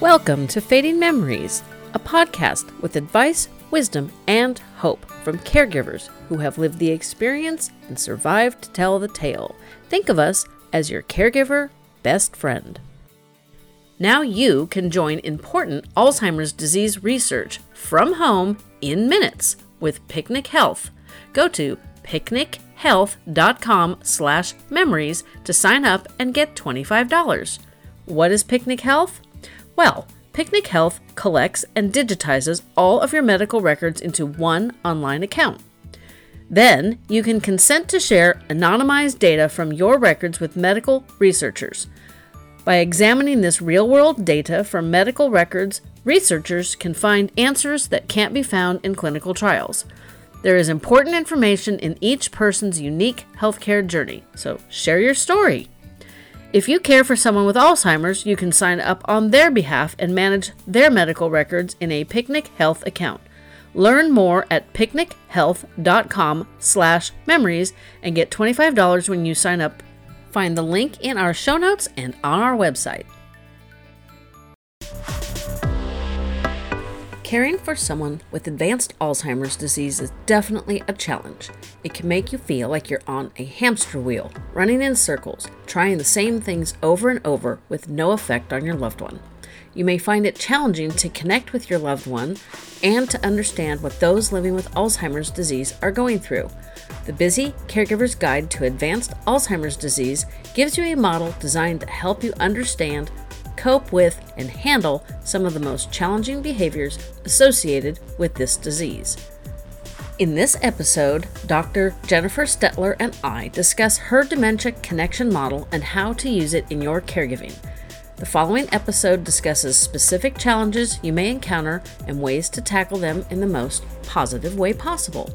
Welcome to Fading Memories, a podcast with advice, wisdom, and hope from caregivers who have lived the experience and survived to tell the tale. Think of us as your caregiver best friend. Now you can join important Alzheimer's disease research from home in minutes with Picnic Health. Go to picnichealth.com slash memories to sign up and get $25. What is Picnic Health? Well, Picnic Health collects and digitizes all of your medical records into one online account. Then you can consent to share anonymized data from your records with medical researchers. By examining this real world data from medical records, researchers can find answers that can't be found in clinical trials. There is important information in each person's unique healthcare journey, so share your story. If you care for someone with Alzheimer's, you can sign up on their behalf and manage their medical records in a Picnic Health account. Learn more at picnichealth.com/memories and get $25 when you sign up. Find the link in our show notes and on our website. Caring for someone with advanced Alzheimer's disease is definitely a challenge. It can make you feel like you're on a hamster wheel, running in circles, trying the same things over and over with no effect on your loved one. You may find it challenging to connect with your loved one and to understand what those living with Alzheimer's disease are going through. The Busy Caregiver's Guide to Advanced Alzheimer's Disease gives you a model designed to help you understand cope with, and handle some of the most challenging behaviors associated with this disease. In this episode, Dr. Jennifer Stelter and I discuss her dementia connection model and how to use it in your caregiving. The following episode discusses specific challenges you may encounter and ways to tackle them in the most positive way possible.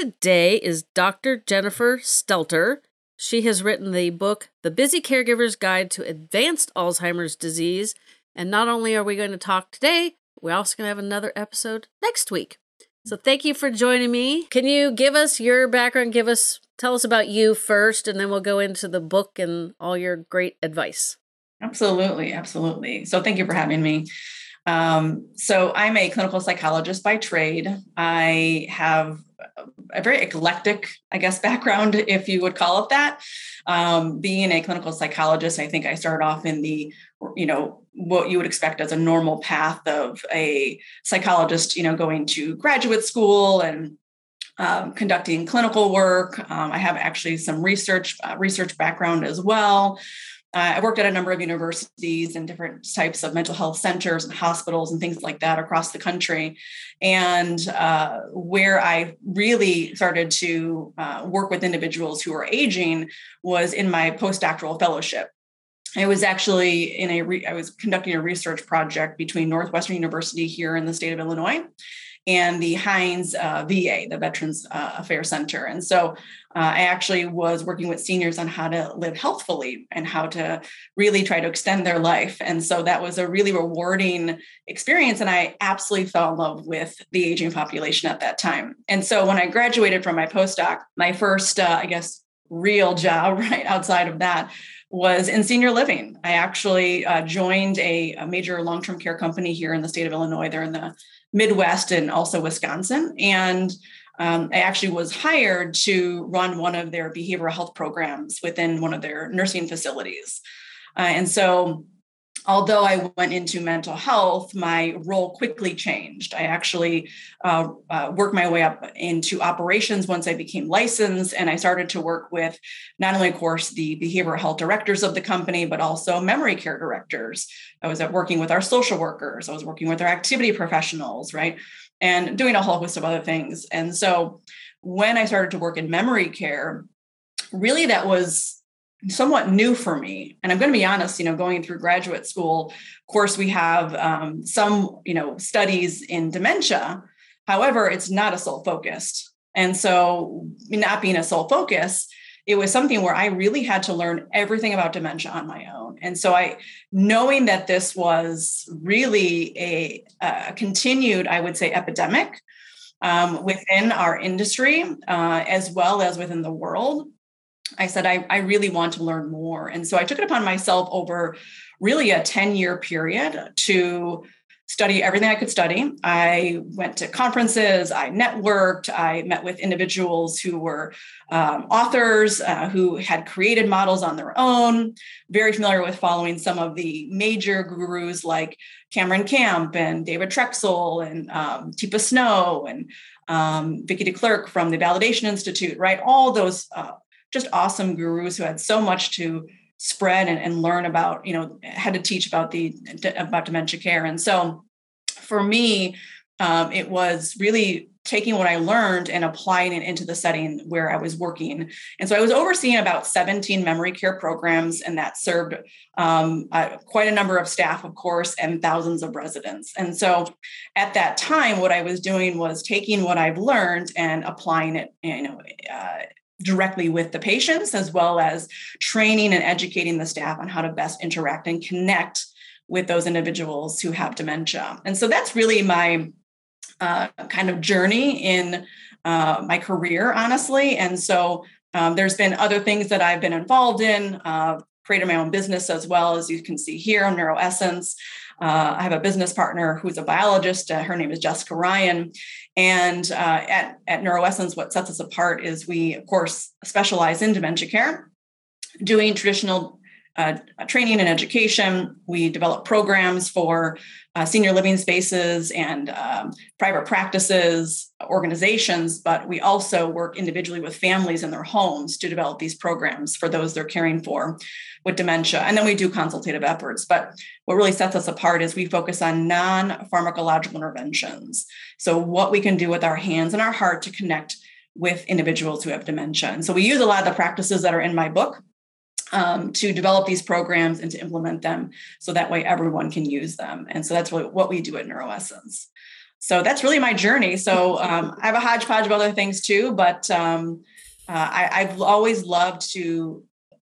Today is Dr. Jennifer Stelter. She has written the book, The Busy Caregiver's Guide to Advanced Alzheimer's Disease. And not only are we going to talk today, we're also going to have another episode next week. So thank you for joining me. Can you give us your background? Give us, tell us about you first, and then we'll go into the book and all your great advice. Absolutely. Absolutely. So thank you for having me. Um, so I'm a clinical psychologist by trade. I have a very eclectic, I guess, background, if you would call it that. Um, being a clinical psychologist, I think I started off in the, you know, what you would expect as a normal path of a psychologist, you know, going to graduate school and um, conducting clinical work. Um, I have actually some research uh, research background as well. Uh, I worked at a number of universities and different types of mental health centers and hospitals and things like that across the country. And uh, where I really started to uh, work with individuals who are aging was in my postdoctoral fellowship. I was actually in a re- I was conducting a research project between Northwestern University here in the state of Illinois and the Hines uh, VA, the Veterans uh, Affairs Center. And so uh, I actually was working with seniors on how to live healthfully and how to really try to extend their life. And so that was a really rewarding experience. And I absolutely fell in love with the aging population at that time. And so when I graduated from my postdoc, my first, uh, I guess, real job right outside of that was in senior living. I actually uh, joined a, a major long term care company here in the state of Illinois. They're in the Midwest and also Wisconsin. And um, I actually was hired to run one of their behavioral health programs within one of their nursing facilities. Uh, and so although I went into mental health, my role quickly changed. I actually uh, uh, worked my way up into operations once I became licensed, and I started to work with not only, of course, the behavioral health directors of the company, but also memory care directors. I was working with our social workers, I was working with our activity professionals, right? And doing a whole host of other things. And so when I started to work in memory care, really that was somewhat new for me. And i'm going to be honest you know going through graduate school of course we have um, some you know studies in dementia. However it's not a sole focused and so not being a sole focus it was something where i really had to learn everything about dementia on my own. And so i knowing that this was really a, a continued i would say epidemic um, within our industry uh, as well as within the world. I said, I, I really want to learn more. And so I took it upon myself over really a 10 year period to study everything I could study. I went to conferences, I networked, I met with individuals who were um, authors, uh, who had created models on their own, very familiar with following some of the major gurus like Cameron Camp and David Troxel and um, Teepa Snow and um, Vicki de Klerk from the Validation Institute, right? All those uh, just awesome gurus who had so much to spread and, and learn about you know had to teach about the about dementia care. And so for me um, it was really taking what i learned and applying it into the setting where i was working. And so i was overseeing about 17 memory care programs and that served um, uh, quite a number of staff of course and thousands of residents. And so at that time what i was doing was taking what i've learned and applying it you know uh, directly with the patients, as well as training and educating the staff on how to best interact and connect with those individuals who have dementia. And so that's really my uh, kind of journey in uh, my career, honestly. And so um, there's been other things that I've been involved in, uh, created my own business as well, as you can see here on NeuroEssence. Uh, I have a business partner who's a biologist. Uh, her name is Jessica Ryan. And uh, at, at NeuroEssence, what sets us apart is we, of course, specialize in dementia care, doing traditional uh, training and education. We develop programs for uh, senior living spaces and um, private practices, organizations, but we also work individually with families in their homes to develop these programs for those they're caring for with dementia. And then we do consultative efforts. But what really sets us apart is we focus on non pharmacological interventions. So, what we can do with our hands and our heart to connect with individuals who have dementia. And so, we use a lot of the practices that are in my book um, to develop these programs and to implement them so that way everyone can use them. And so that's what, what we do at NeuroEssence. So that's really my journey. So um, I have a hodgepodge of other things too, but um, uh, I, have always loved to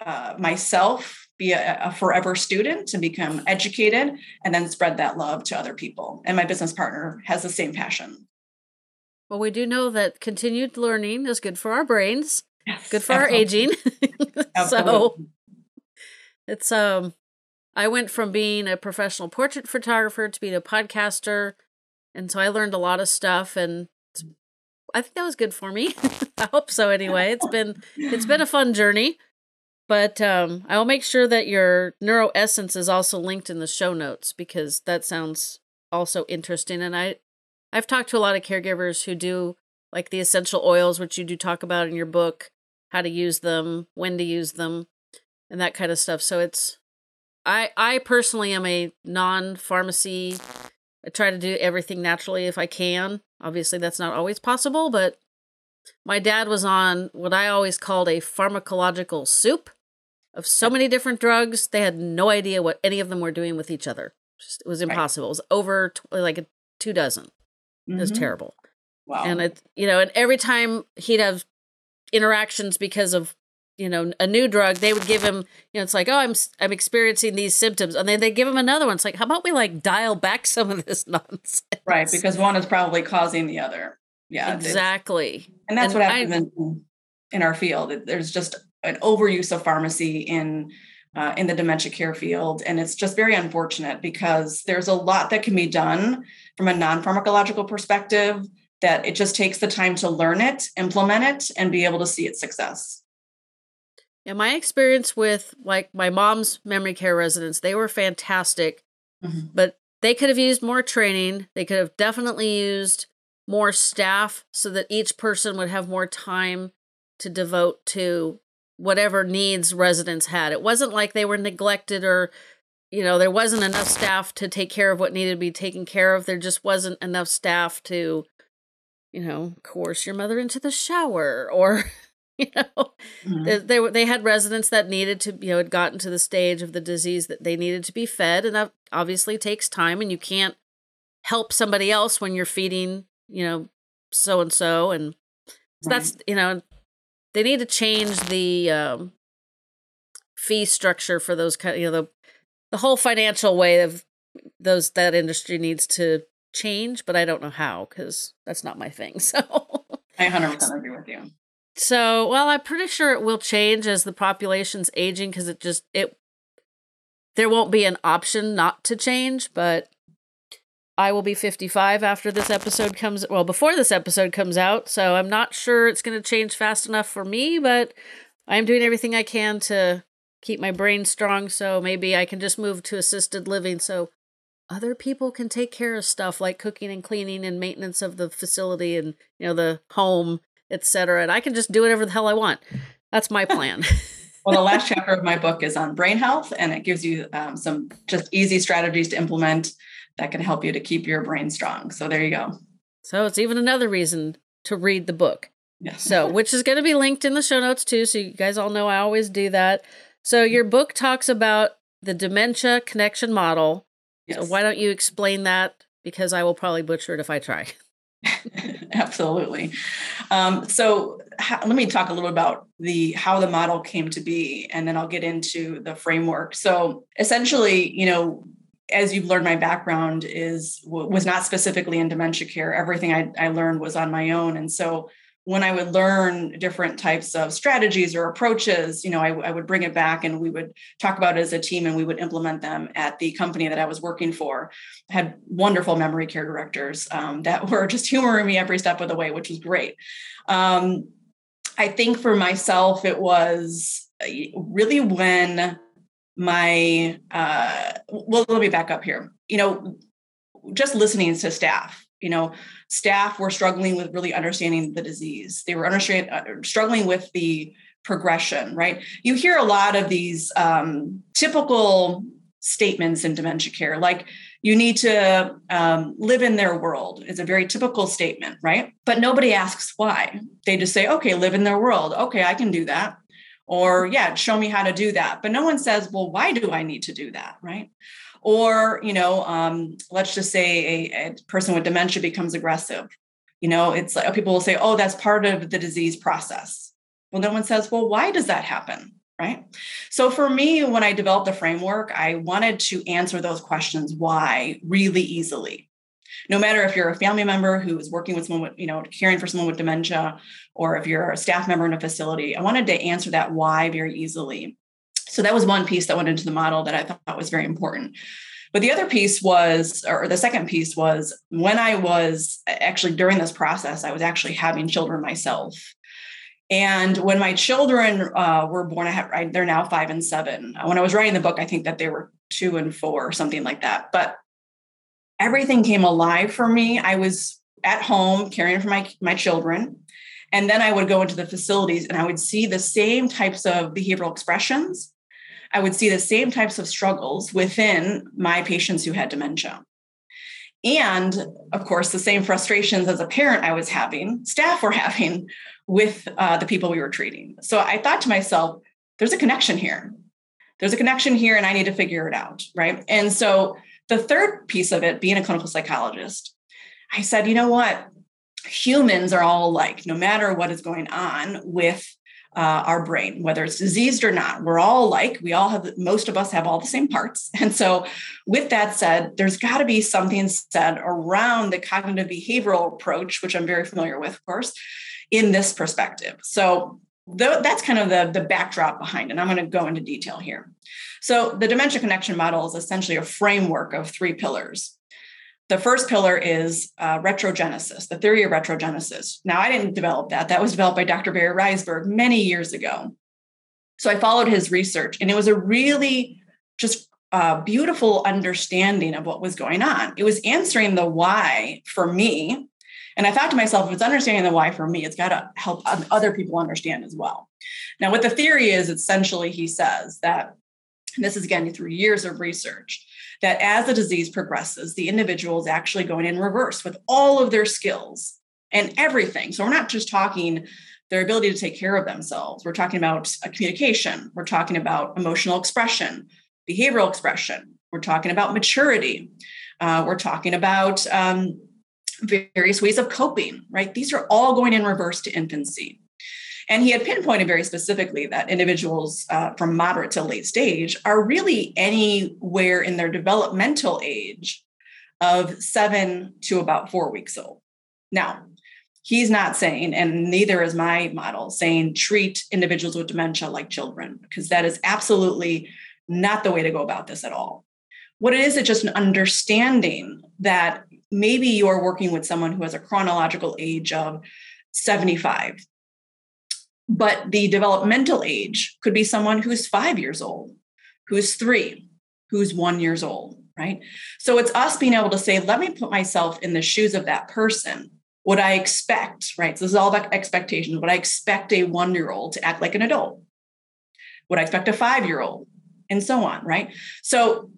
uh, myself be a, a, forever student and become educated and then spread that love to other people. And my business partner has the same passion. Well, we do know that continued learning is good for our brains. Yes, good for our aging. so it's um I went from being a professional portrait photographer to being a podcaster and so I learned a lot of stuff and I think that was good for me. I hope so anyway. It's been it's been a fun journey. But um I will make sure that your NeuroEssence is also linked in the show notes because that sounds also interesting and I I've talked to a lot of caregivers who do like the essential oils which you do talk about in your book how to use them, when to use them, and that kind of stuff. So it's I I personally am a non-pharmacy. I try to do everything naturally if I can. Obviously that's not always possible, but my dad was on what I always called a pharmacological soup of so many different drugs. They had no idea what any of them were doing with each other. Just, it was impossible. Right. It was over like a two dozen. Mm-hmm. It was mm-hmm. terrible. Wow. And it, you know, and every time he'd have interactions because of you know a new drug they would give him you know it's like oh i'm i'm experiencing these symptoms and then they give him another one it's like how about we like dial back some of this nonsense right because one is probably causing the other yeah exactly and that's and what happens I, in, in our field there's just an overuse of pharmacy in uh, in the dementia care field and it's just very unfortunate because there's a lot that can be done from a non-pharmacological perspective that it just takes the time to learn it, implement it, and be able to see its success. Yeah, my experience with like my mom's memory care residents, they were fantastic, mm-hmm. but they could have used more training. They could have definitely used more staff so that each person would have more time to devote to whatever needs residents had. It wasn't like they were neglected or you know, there wasn't enough staff to take care of what needed to be taken care of. There just wasn't enough staff to you know, coerce your mother into the shower or you know mm-hmm. they, they they had residents that needed to you know had gotten to the stage of the disease that they needed to be fed and that obviously takes time and you can't help somebody else when you're feeding you know so and so and so that's you know they need to change the um, fee structure for those kind of, you know the the whole financial way of those that industry needs to change, but I don't know how because that's not my thing. So I 100% agree with you. So, well, I'm pretty sure it will change as the population's aging because it just it there won't be an option not to change, but I will be 55 after this episode comes well before this episode comes out, so I'm not sure it's going to change fast enough for me, but I'm doing everything I can to keep my brain strong so maybe I can just move to assisted living so other people can take care of stuff like cooking and cleaning and maintenance of the facility and you know the home etc and I can just do whatever the hell I want. That's my plan. well, the last chapter of my book is on brain health, and it gives you um, some just easy strategies to implement that can help you to keep your brain strong. So there you go. So it's even another reason to read the book. Yes. So, which is going to be linked in the show notes too. So you guys all know I always do that. So your book talks about the dementia connection model. Yes. So why don't you explain that? Because I will probably butcher it if I try. Absolutely. Um, so how, let me talk a little about the how the model came to be, and then I'll get into the framework. So essentially, you know, as you've learned, my background is was not specifically in dementia care. Everything I, I learned was on my own, and so when I would learn different types of strategies or approaches, you know, I, I, would bring it back and we would talk about it as a team and we would implement them at the company that I was working for. I had wonderful memory care directors um, that were just humoring me every step of the way, which was great. Um, I think for myself, it was uh, really when my, uh, well, let me back up here. You know, just listening to staff you know staff were struggling with really understanding the disease. They were understanding uh, struggling with the progression right? You hear a lot of these um, typical statements in dementia care like you need to um, live in their world is a very typical statement right? But nobody asks why. They just say okay live in their world. Okay i can do that or yeah show me how to do that. But no one says well why do i need to do that? Right? Or you know um, let's just say a, a, person with dementia becomes aggressive. You know it's like people will say oh that's part of the disease process. Well no one says well why does that happen? Right? So for me when i developed the framework i wanted to answer those questions why? really easily no matter if you're a family member who is working with someone with, you know, caring for someone with dementia, or if you're a staff member in a facility, I wanted to answer that why very easily. So that was one piece that went into the model that I thought was very important. But the other piece was, or the second piece was when I was actually during this process, I was actually having children myself. And when my children uh, were born, I had, they're now five and seven. When I was writing the book, I think that they were two and four something like that. But everything came alive for me. I was at home caring for my, my children. And then I would go into the facilities and I would see the same types of behavioral expressions I would see the same types of struggles within my patients who had dementia. And of course, the same frustrations as a parent I was having, staff were having with uh, the people we were treating. So I thought to myself, there's a connection here. There's a connection here, and I need to figure it out. Right. And so the third piece of it, being a clinical psychologist, I said, you know what? Humans are all alike, no matter what is going on with uh, our brain, whether it's diseased or not. We're all like, we all have, most of us have all the same parts. And so, with that said, there's got to be something said around the cognitive behavioral approach, which I'm very familiar with, of course, in this perspective. So, that's kind of the, the backdrop behind it. I'm going to go into detail here. So, the dementia connection model is essentially a framework of three pillars the first pillar is uh, retrogenesis, the theory of retrogenesis. Now, I didn't develop that. That was developed by Dr. Barry Reisberg many years ago. So I followed his research, and it was a really just uh, beautiful understanding of what was going on. It was answering the why for me. And I thought to myself, if it's understanding the why for me, it's got to help other people understand as well. Now, what the theory is essentially, he says that, this is again through years of research, that as the disease progresses, the individual is actually going in reverse with all of their skills and everything. So we're not just talking their ability to take care of themselves. We're talking about communication. We're talking about emotional expression, behavioral expression. We're talking about maturity. Uh, we're talking about um, various ways of coping, right? These are all going in reverse to infancy. And he had pinpointed very specifically that individuals uh, from moderate to late stage are really anywhere in their developmental age of seven to about four weeks old. Now, he's not saying, and neither is my model, saying treat individuals with dementia like children, because that is absolutely not the way to go about this at all. What it is, it's just an understanding that maybe you're working with someone who has a chronological age of 75, but the developmental age could be someone who's five years old, who's three, who's one years old, right? So it's us being able to say, let me put myself in the shoes of that person. What I expect, right? So this is all about expectations. what I expect a one year old to act like an adult? what I expect a five year old? And so on, right? So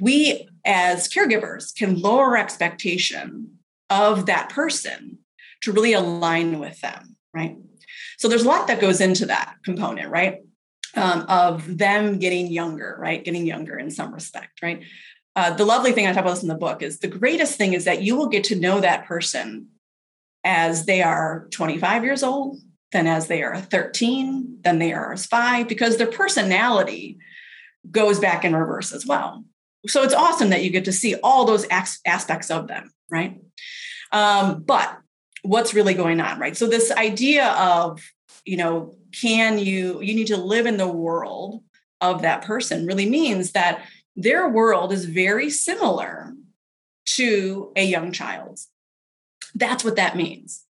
we as caregivers can lower expectation of that person to really align with them, right? So there's a lot that goes into that component, right? Um, of them getting younger, right? Getting younger in some respect, right? Uh, the lovely thing I talk about this in the book is the greatest thing is that you will get to know that person as they are 25 years old, then as they are 13, then they are as five, because their personality goes back in reverse as well. So it's awesome that you get to see all those aspects of them, right? Um, but what's really going on, right? So this idea of, you know, can you, you need to live in the world of that person really means that their world is very similar to a young child's. That's what that means.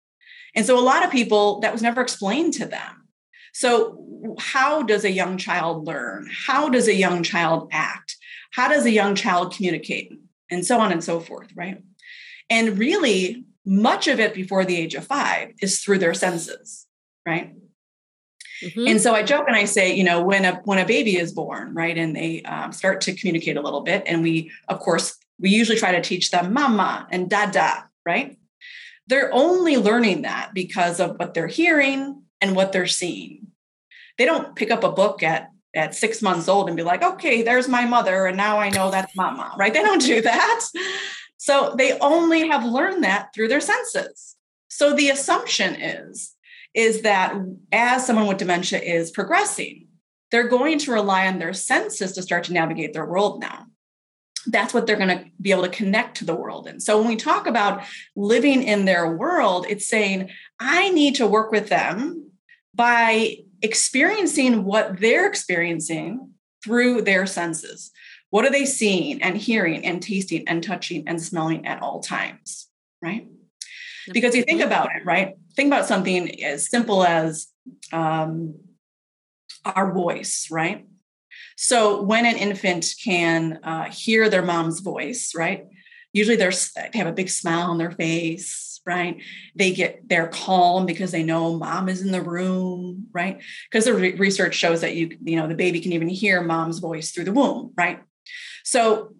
And so a lot of people, that was never explained to them. So, how does a young child learn? How does a young child act? How does a young child communicate? And so on and so forth, right? And really, much of it before the age of five is through their senses, right? Mm-hmm. And so I joke and I say, you know, when a when a baby is born, right, and they um, start to communicate a little bit, and we, of course, we usually try to teach them mama and dada, right? They're only learning that because of what they're hearing and what they're seeing. They don't pick up a book at at six months old and be like, okay, there's my mother, and now I know that's mama, right? They don't do that. So they only have learned that through their senses. So the assumption is is that as someone with dementia is progressing, they're going to rely on their senses to start to navigate their world now. That's what they're going to be able to connect to the world And So when we talk about living in their world, it's saying, I need to work with them by experiencing what they're experiencing through their senses. What are they seeing and hearing and tasting and touching and smelling at all times? Right. Because you think about it, right? Think about something as simple as um, our voice, right? So when an infant can uh, hear their mom's voice, right? Usually they're, they have a big smile on their face, right? They get they're calm because they know mom is in the room, right? Because the re- research shows that you you know the baby can even hear mom's voice through the womb, right? So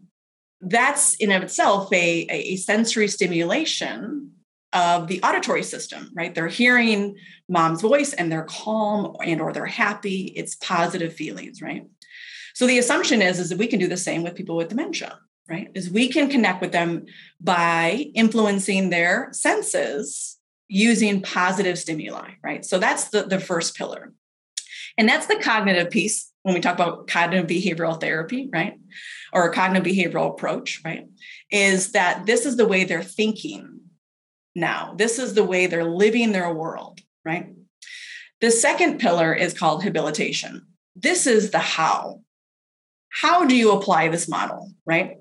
that's in of itself a, a sensory stimulation of the auditory system, right? They're hearing mom's voice and they're calm and or they're happy. It's positive feelings, right? So the assumption is, is that we can do the same with people with dementia, right? Is we can connect with them by influencing their senses using positive stimuli, right? So that's the, the first pillar. And that's the cognitive piece when we talk about cognitive behavioral therapy, right? Or a cognitive behavioral approach, right? Is that this is the way they're thinking now. This is the way they're living their world, right? The second pillar is called habilitation. This is the how. How do you apply this model, right?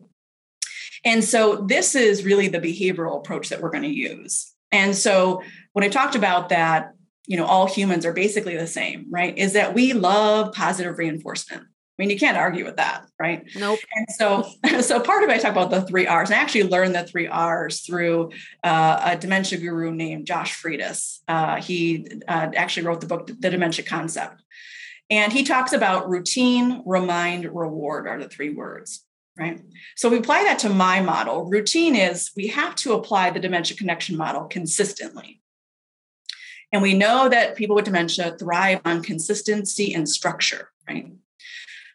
And so this is really the behavioral approach that we're going to use. And so when I talked about that you know all humans are basically the same right is that we love positive reinforcement I mean, you can't argue with that, right? Nope. And so, so part of it, I talk about the three R's. And I actually learned the three R's through uh, a dementia guru named Josh Freitas. Uh, he uh, actually wrote the book, The Dementia Concept. And he talks about routine, remind, reward are the three words, right? So we apply that to my model. Routine is we have to apply the dementia connection model consistently. And we know that people with dementia thrive on consistency and structure, right?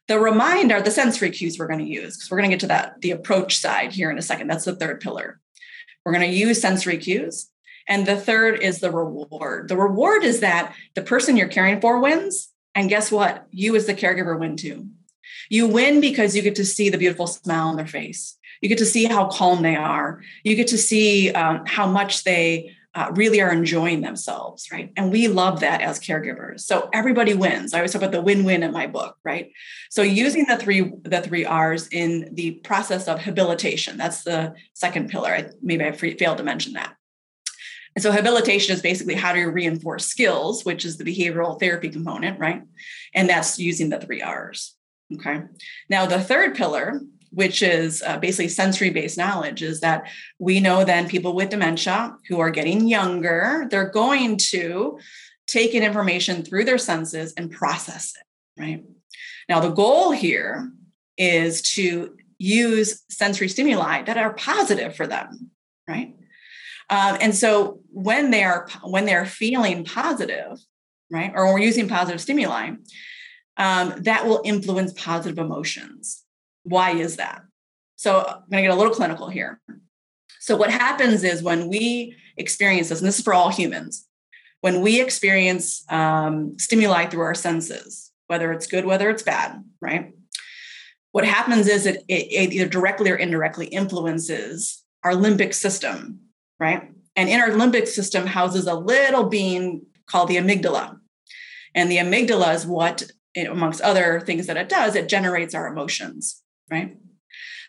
The remind are the sensory cues we're going to use because we're going to get to that, the approach side here in a second. That's the third pillar. We're going to use sensory cues. And the third is the reward. The reward is that the person you're caring for wins. And guess what? You, as the caregiver, win too. You win because you get to see the beautiful smile on their face. You get to see how calm they are. You get to see um, how much they uh, really are enjoying themselves, right? And we love that as caregivers. So everybody wins. I always talk about the win-win in my book, right? So using the three the three R's in the process of habilitation. That's the second pillar. I, maybe I failed to mention that. And so habilitation is basically how do you reinforce skills, which is the behavioral therapy component, right? And that's using the three R's. Okay. Now the third pillar which is uh, basically sensory based knowledge, is that we know then people with dementia who are getting younger, they're going to take in information through their senses and process it, right? Now, the goal here is to use sensory stimuli that are positive for them, right? Um, and so when they are when they are feeling positive, right, or we're using positive stimuli, um, that will influence positive emotions. Why is that? So I'm going to get a little clinical here. So, what happens is when we experience this, and this is for all humans, when we experience um, stimuli through our senses, whether it's good, whether it's bad, right? What happens is it, it, it either directly or indirectly influences our limbic system, right? And in our limbic system houses a little being called the amygdala. And the amygdala is what, amongst other things that it does, it generates our emotions right?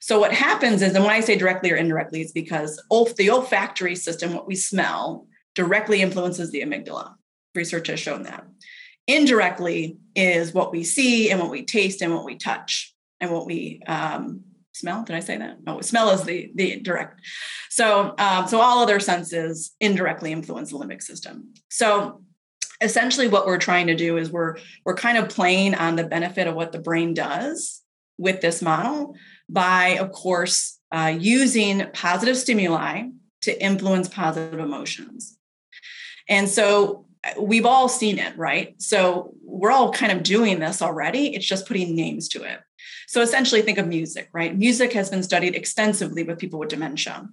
So what happens is, and when I say directly or indirectly, it's because olf- the olfactory system, what we smell, directly influences the amygdala. Research has shown that. Indirectly is what we see and what we taste and what we touch and what we um, smell. Did I say that? No, smell is the the direct. So um, so all other senses indirectly influence the limbic system. So essentially, what we're trying to do is we're we're kind of playing on the benefit of what the brain does with this model by, of course, uh, using positive stimuli to influence positive emotions. And so uh, we've all seen it, right? So we're all kind of doing this already. It's just putting names to it. So essentially, think of music, right? Music has been studied extensively with people with dementia.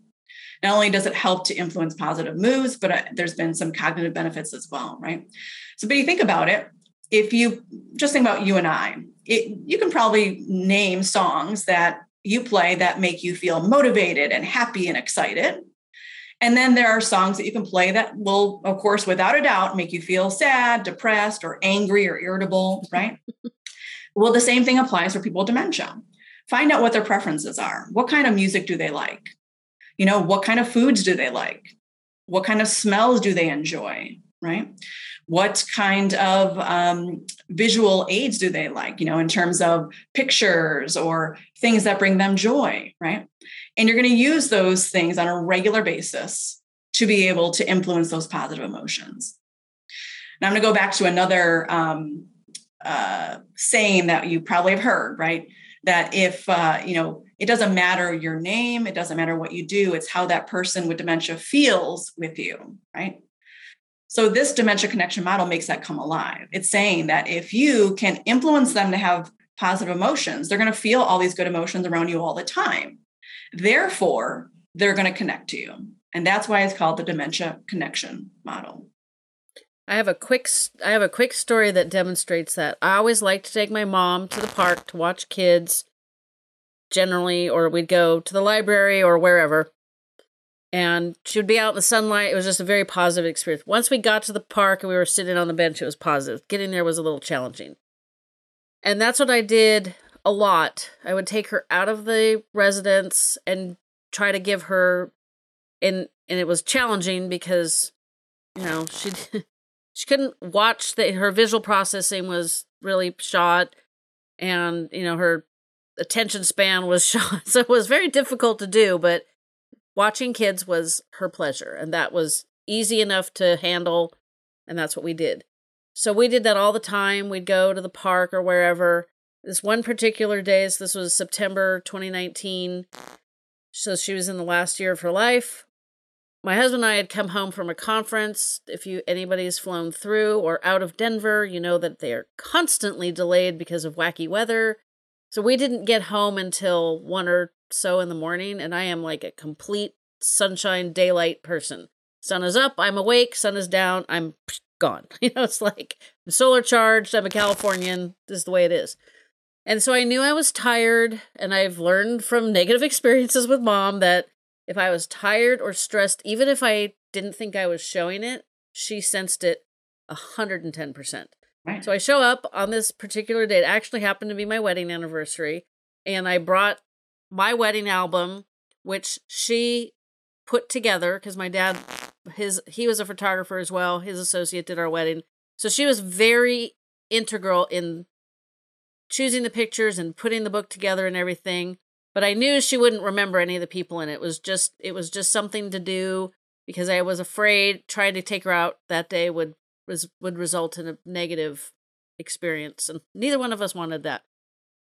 Not only does it help to influence positive moves, but uh, there's been some cognitive benefits as well, right? So, but you think about it, if you just think about you and I, it, you can probably name songs that you play that make you feel motivated and happy and excited. And then there are songs that you can play that will, of course, without a doubt, make you feel sad, depressed, or angry or irritable, right? well, the same thing applies for people with dementia. Find out what their preferences are. What kind of music do they like? You know, what kind of foods do they like? What kind of smells do they enjoy? Right? what kind of um, visual aids do they like you know in terms of pictures or things that bring them joy right and you're going to use those things on a regular basis to be able to influence those positive emotions now i'm going to go back to another um, uh, saying that you probably have heard right that if uh, you know it doesn't matter your name it doesn't matter what you do it's how that person with dementia feels with you right so, this dementia connection model makes that come alive. It's saying that if you can influence them to have positive emotions, they're going to feel all these good emotions around you all the time. Therefore, they're going to connect to you. And that's why it's called the dementia connection model. I have a quick I have a quick story that demonstrates that. I always like to take my mom to the park to watch kids generally or we'd go to the library or wherever and she would be out in the sunlight. It was just a very positive experience. Once we got to the park and we were sitting on the bench, it was positive. Getting there was a little challenging. And that's what I did a lot. I would take her out of the residence and try to give her and and it was challenging because you know, she she couldn't watch that her visual processing was really shot and you know her attention span was shot. So it was very difficult to do, but watching kids was her pleasure and that was easy enough to handle and that's what we did. So we did that all the time. We'd go to the park or wherever. This one particular day so this was september 2019 so she was in the last year of her life. My husband and i had come home from a conference. If you anybody's flown through or out of denver you know that they are constantly delayed because of wacky weather so we didn't get home until one or so in the morning, and I am like a complete sunshine daylight person. Sun is up, I'm awake. Sun is down, I'm gone. You know, it's like I'm solar charged. I'm a Californian. This is the way it is. And so I knew I was tired, and I've learned from negative experiences with mom that if I was tired or stressed, even if I didn't think I was showing it, she sensed it 110%. Right. So I show up on this particular day. It actually happened to be my wedding anniversary. And I brought my wedding album, which she put together because my dad, his he was a photographer as well. His associate did our wedding. So she was very integral in choosing the pictures and putting the book together and everything. But I knew she wouldn't remember any of the people in it. it was just it was just something to do because I was afraid trying to take her out that day would was would result in a negative experience and neither one of us wanted that.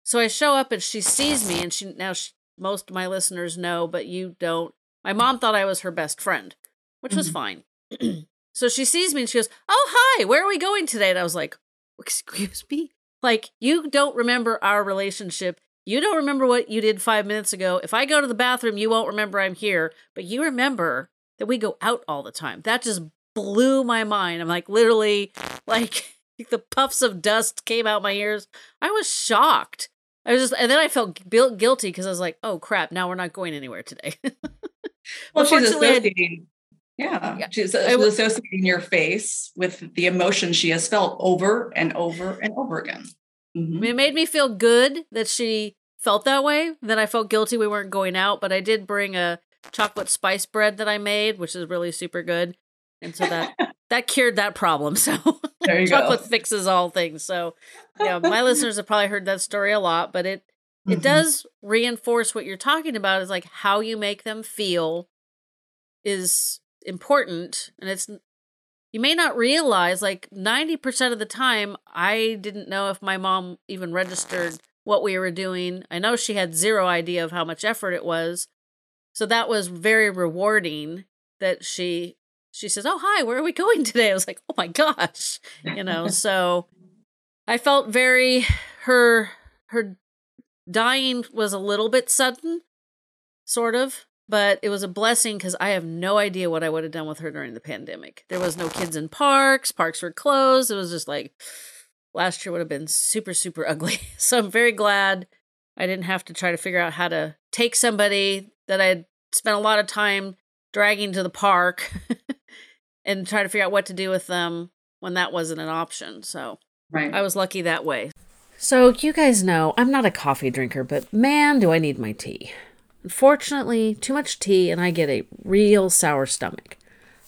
So I show up and she sees me and she now she, most of my listeners know but you don't. My mom thought I was her best friend, which mm-hmm. was fine. so she sees me and she goes, "Oh, hi. Where are we going today?" And I was like, "Excuse me?" Like, you don't remember our relationship. You don't remember what you did five minutes ago. If I go to the bathroom, you won't remember I'm here, but you remember that we go out all the time. That just blew my mind. I'm like, literally, like, the puffs of dust came out my ears. I was shocked. I was just, and then I felt guilty because I was like, oh crap, now we're not going anywhere today. well, she's associating yeah. yeah. She's, she's associating your face with the emotion she has felt over and over and over again. Mm-hmm. It made me feel good that she felt that way. Then I felt guilty we weren't going out, but I did bring a chocolate spice bread that I made, which is really super good. And so that that cured that problem. So chocolate go. fixes all things. So yeah, my listeners have probably heard that story a lot, but it it mm-hmm. does reinforce what you're talking about is like how you make them feel is important and it's you may not realize like 90% of the time I didn't know if my mom even registered what we were doing. I know she had zero idea of how much effort it was. So that was very rewarding that she she says, "Oh, hi, where are we going today?" I was like, "Oh my gosh." You know, so I felt very her her dying was a little bit sudden sort of but it was a blessing because I have no idea what I would have done with her during the pandemic. There was no kids in parks, parks were closed. It was just like last year would have been super, super ugly. So I'm very glad I didn't have to try to figure out how to take somebody that I had spent a lot of time dragging to the park and try to figure out what to do with them when that wasn't an option. So right. I was lucky that way. So, you guys know I'm not a coffee drinker, but man, do I need my tea. Unfortunately, too much tea and I get a real sour stomach.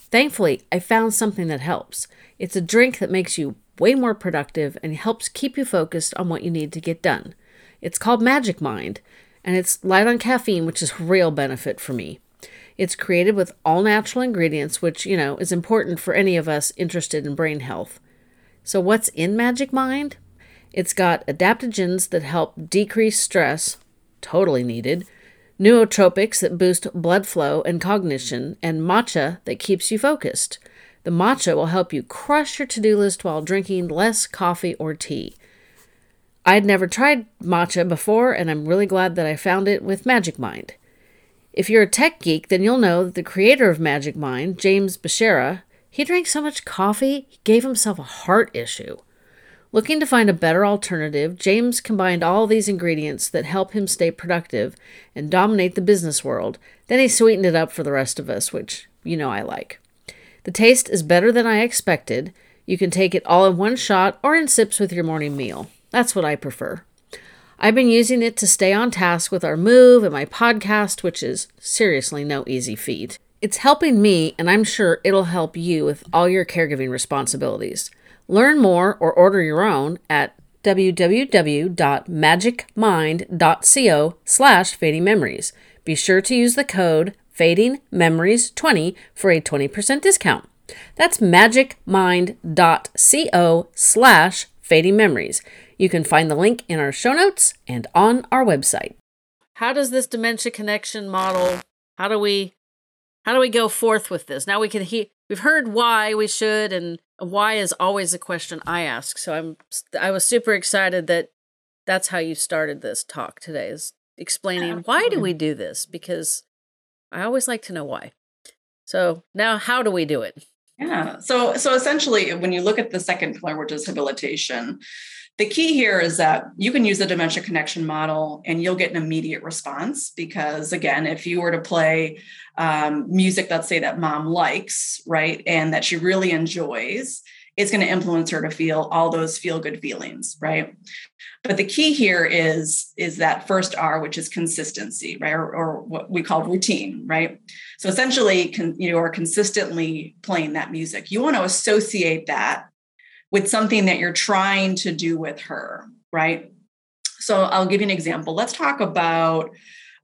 Thankfully, I found something that helps. It's a drink that makes you way more productive and helps keep you focused on what you need to get done. It's called Magic Mind, and it's light on caffeine, which is a real benefit for me. It's created with all natural ingredients, which, you know, is important for any of us interested in brain health. So, what's in Magic Mind? It's got adaptogens that help decrease stress, totally needed, nootropics that boost blood flow and cognition, and matcha that keeps you focused. The matcha will help you crush your to do list while drinking less coffee or tea. I'd never tried matcha before, and I'm really glad that I found it with Magic Mind. If you're a tech geek, then you'll know that the creator of Magic Mind, James Beshara, he drank so much coffee, he gave himself a heart issue. Looking to find a better alternative, James combined all these ingredients that help him stay productive and dominate the business world. Then he sweetened it up for the rest of us, which you know I like. The taste is better than I expected. You can take it all in one shot or in sips with your morning meal. That's what I prefer. I've been using it to stay on task with our move and my podcast, which is seriously no easy feat. It's helping me, and I'm sure it'll help you with all your caregiving responsibilities. Learn more or order your own at www.magicmind.co slash fading memories. Be sure to use the code fading memories 20 for a 20% discount. That's magicmind.co slash fading memories. You can find the link in our show notes and on our website. How does this dementia connection model, how do we how do we go forth with this? Now we can he we've heard why we should and why is always a question I ask. So I'm I was super excited that that's how you started this talk today is explaining why do we do this because I always like to know why. So now how do we do it? Yeah. So so essentially when you look at the second pillar which is habilitation the key here is that you can use the dementia connection model and you'll get an immediate response because again if you were to play um, music let's say that mom likes right and that she really enjoys it's going to influence her to feel all those feel good feelings right but the key here is is that first r which is consistency right or, or what we call routine right so essentially con, you are consistently playing that music you want to associate that with something that you're trying to do with her, right? So I'll give you an example. Let's talk about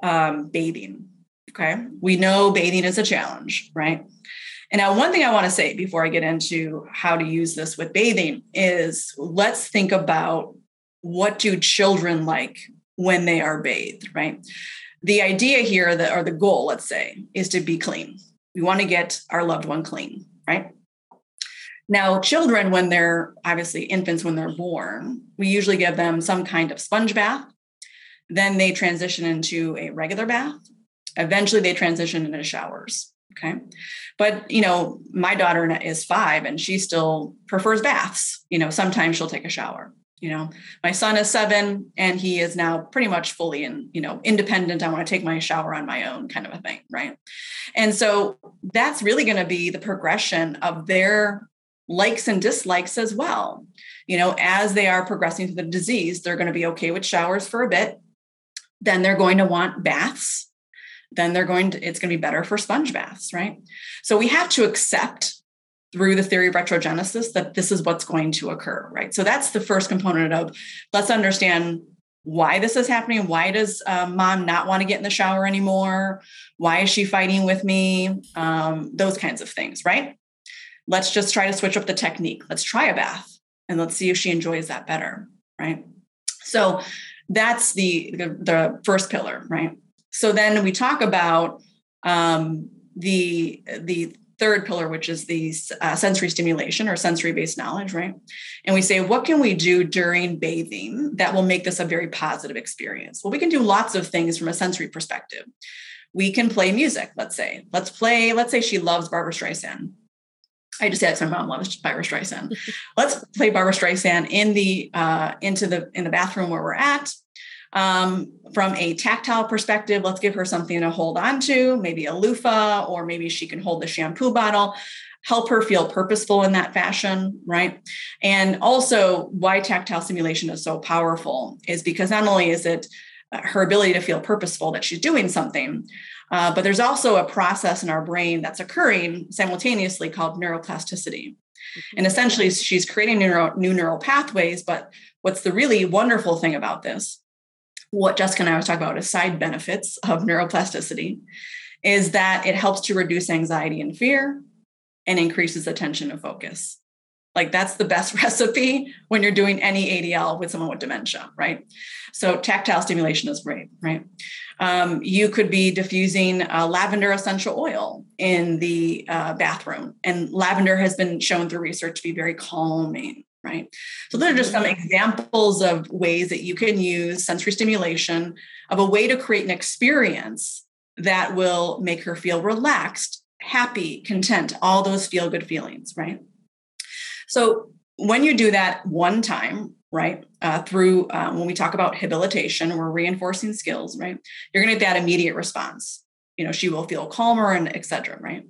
um, bathing. Okay. We know bathing is a challenge, right? And now, one thing I want to say before I get into how to use this with bathing is let's think about what do children like when they are bathed, right? The idea here that, or the goal, let's say, is to be clean. We want to get our loved one clean, right? Now, children, when they're obviously infants, when they're born, we usually give them some kind of sponge bath. Then they transition into a regular bath. Eventually, they transition into showers. Okay. But, you know, my daughter is five and she still prefers baths. You know, sometimes she'll take a shower. You know, my son is seven and he is now pretty much fully and, you know, independent. I want to take my shower on my own kind of a thing. Right. And so that's really going to be the progression of their likes and dislikes as well. You know, as they are progressing through the disease, they're going to be okay with showers for a bit. Then they're going to want baths. Then they're going to, it's going to be better for sponge baths, right? So we have to accept through the theory of retrogenesis that this is what's going to occur, right? So that's the first component of let's understand why this is happening. Why does um, mom not want to get in the shower anymore? Why is she fighting with me? Um, those kinds of things, right? let's just try to switch up the technique. Let's try a bath and let's see if she enjoys that better. Right. So that's the, the, the first pillar. Right. So then we talk about um, the, the third pillar, which is the uh, sensory stimulation or sensory based knowledge, right? And we say, what can we do during bathing that will make this a very positive experience? Well, we can do lots of things from a sensory perspective. We can play music, let's say. Let's play, let's say she loves Barbra Streisand. I just said my mom loves Barbra Streisand. Let's play Barbra Streisand in the uh, into the in the bathroom where we're at. Um, from a tactile perspective, let's give her something to hold on to, maybe a loofah, or maybe she can hold the shampoo bottle. Help her feel purposeful in that fashion, right? And also, why tactile stimulation is so powerful is because not only is it uh, her ability to feel purposeful that she's doing something, uh, but there's also a process in our brain that's occurring simultaneously called neuroplasticity. Mm-hmm. And essentially, she's creating new, new neural pathways. But what's the really wonderful thing about this, what Jessica and I was talking about is side benefits of neuroplasticity, is that it helps to reduce anxiety and fear and increases attention and focus. Like that's the best recipe when you're doing any ADL with someone with dementia, right? So tactile stimulation is great, right? Um, you could be diffusing lavender essential oil in the uh, bathroom, and lavender has been shown through research to be very calming, right? So those are just some examples of ways that you can use sensory stimulation of a way to create an experience that will make her feel relaxed, happy, content, all those feel good feelings, right? So when you do that one time, right, uh, through um, when we talk about habilitation, we're reinforcing skills, right? You're going to get that immediate response. You know, she will feel calmer and etc. Right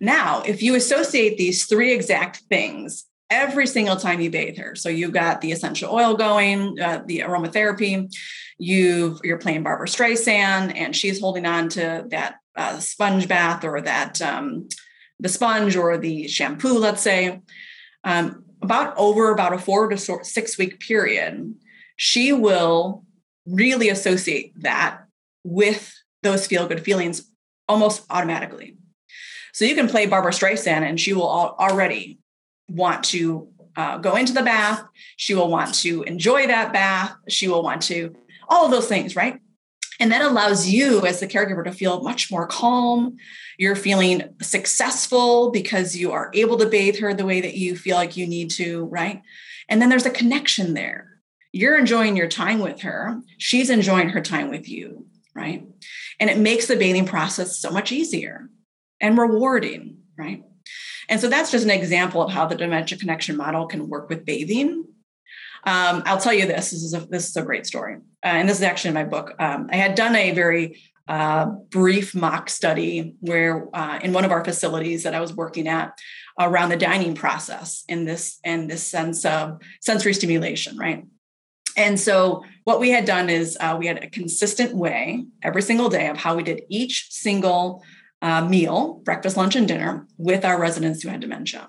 now, if you associate these three exact things every single time you bathe her, so you've got the essential oil going, uh, the aromatherapy, you've you're playing Barbra Streisand, and she's holding on to that uh, sponge bath or that um, the sponge or the shampoo, let's say um, about over about a four to six week period, she will really associate that with those feel good feelings almost automatically. So you can play Barbra Streisand and she will already want to uh, go into the bath. She will want to enjoy that bath. She will want to, all of those things, right? And that allows you as the caregiver to feel much more calm. You're feeling successful because you are able to bathe her the way that you feel like you need to, right? And then there's a connection there. You're enjoying your time with her, she's enjoying her time with you, right? And it makes the bathing process so much easier and rewarding, right? And so that's just an example of how the dementia connection model can work with bathing. Um, I'll tell you this. This is a this is a great story, uh, and this is actually in my book. Um, I had done a very uh, brief mock study where uh, in one of our facilities that I was working at around the dining process in this and this sense of sensory stimulation, right? And so what we had done is uh, we had a consistent way every single day of how we did each single uh, meal, breakfast, lunch, and dinner with our residents who had dementia.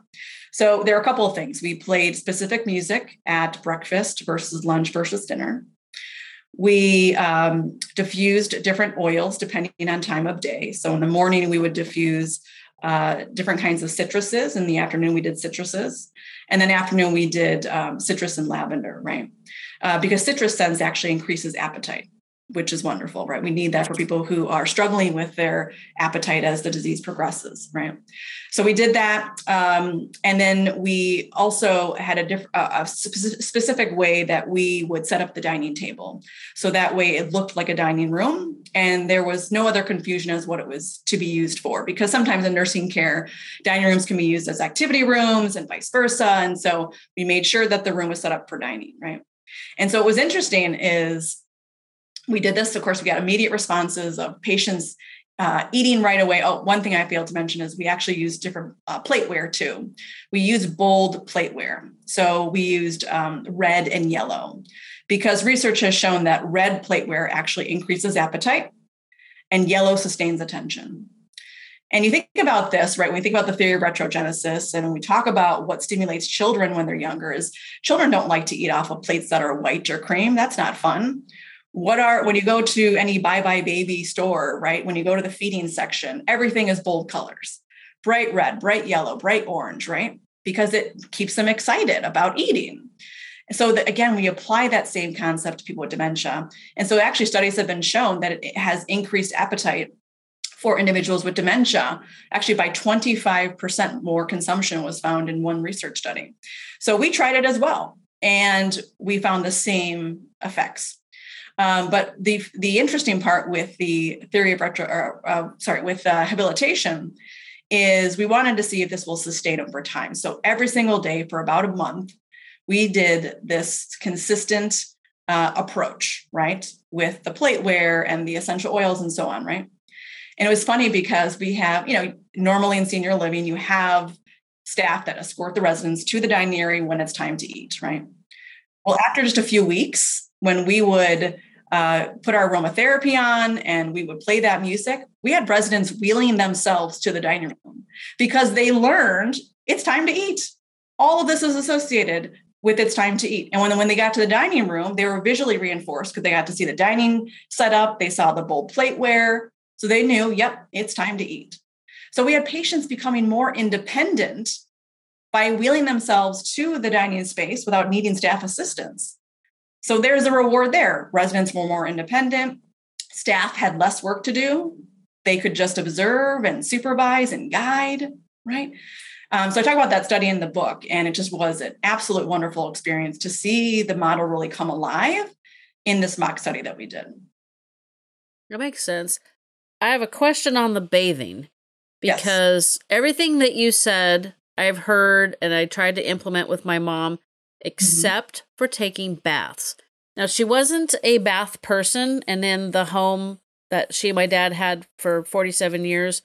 So there are a couple of things. We played specific music at breakfast versus lunch versus dinner. We um, diffused different oils depending on time of day. So in the morning, we would diffuse uh, different kinds of citruses. In the afternoon, we did citruses. And then afternoon, we did um, citrus and lavender, right? Uh, because citrus scents actually increases appetite which is wonderful, right? We need that for people who are struggling with their appetite as the disease progresses, right? So we did that, um, and then we also had a, diff- a specific way that we would set up the dining table, so that way it looked like a dining room, and there was no other confusion as what it was to be used for. Because sometimes in nursing care, dining rooms can be used as activity rooms and vice versa, and so we made sure that the room was set up for dining, right? And so what was interesting is we did this. Of course, we got immediate responses of patients uh, eating right away. Oh, one thing I failed to mention is we actually used different uh, plateware too. We used bold plateware. So we used um, red and yellow because research has shown that red plateware actually increases appetite and yellow sustains attention. And you think about this, right? When we think about the theory of retrogenesis and when we talk about what stimulates children when they're younger, is children don't like to eat off of plates that are white or cream. That's not fun what are when you go to any buybuy BABY store right when you go to the feeding section everything is bold colors. Bright red bright yellow bright orange right? Because it keeps them excited about eating. So that again we apply that same concept to people with dementia. And so actually studies have been shown that it has increased appetite for individuals with dementia. Actually by 25% more consumption was found in one research study. So we tried it as well and we found the same effects um, but the the interesting part with the theory of retro, or, uh, sorry, with uh, habilitation, is we wanted to see if this will sustain over time. So every single day for about a month, we did this consistent uh, approach, right, with the plateware and the essential oils and so on, right. And it was funny because we have, you know, normally in senior living, you have staff that escort the residents to the dining area when it's time to eat, right? Well, after just a few weeks, when we would uh, put our aromatherapy on and we would play that music, we had residents wheeling themselves to the dining room because they learned it's time to eat. All of this is associated with it's time to eat. And when, when they got to the dining room, they were visually reinforced because they got to see the dining set up, they saw the bold plateware. So they knew, yep, it's time to eat. So we had patients becoming more independent by wheeling themselves to the dining space without needing staff assistance. So there's a reward there. Residents were more independent, staff had less work to do. They could just observe and supervise and guide, right? Um, so I talk about that study in the book, and it just was an absolute wonderful experience to see the model really come alive in this mock study that we did. That makes sense. I have a question on the bathing because yes. everything that you said, I've heard and I tried to implement with my mom. Mm-hmm. except mm-hmm. for taking baths. Now, she wasn't a bath person, and in the home that she and my dad had for 47 years,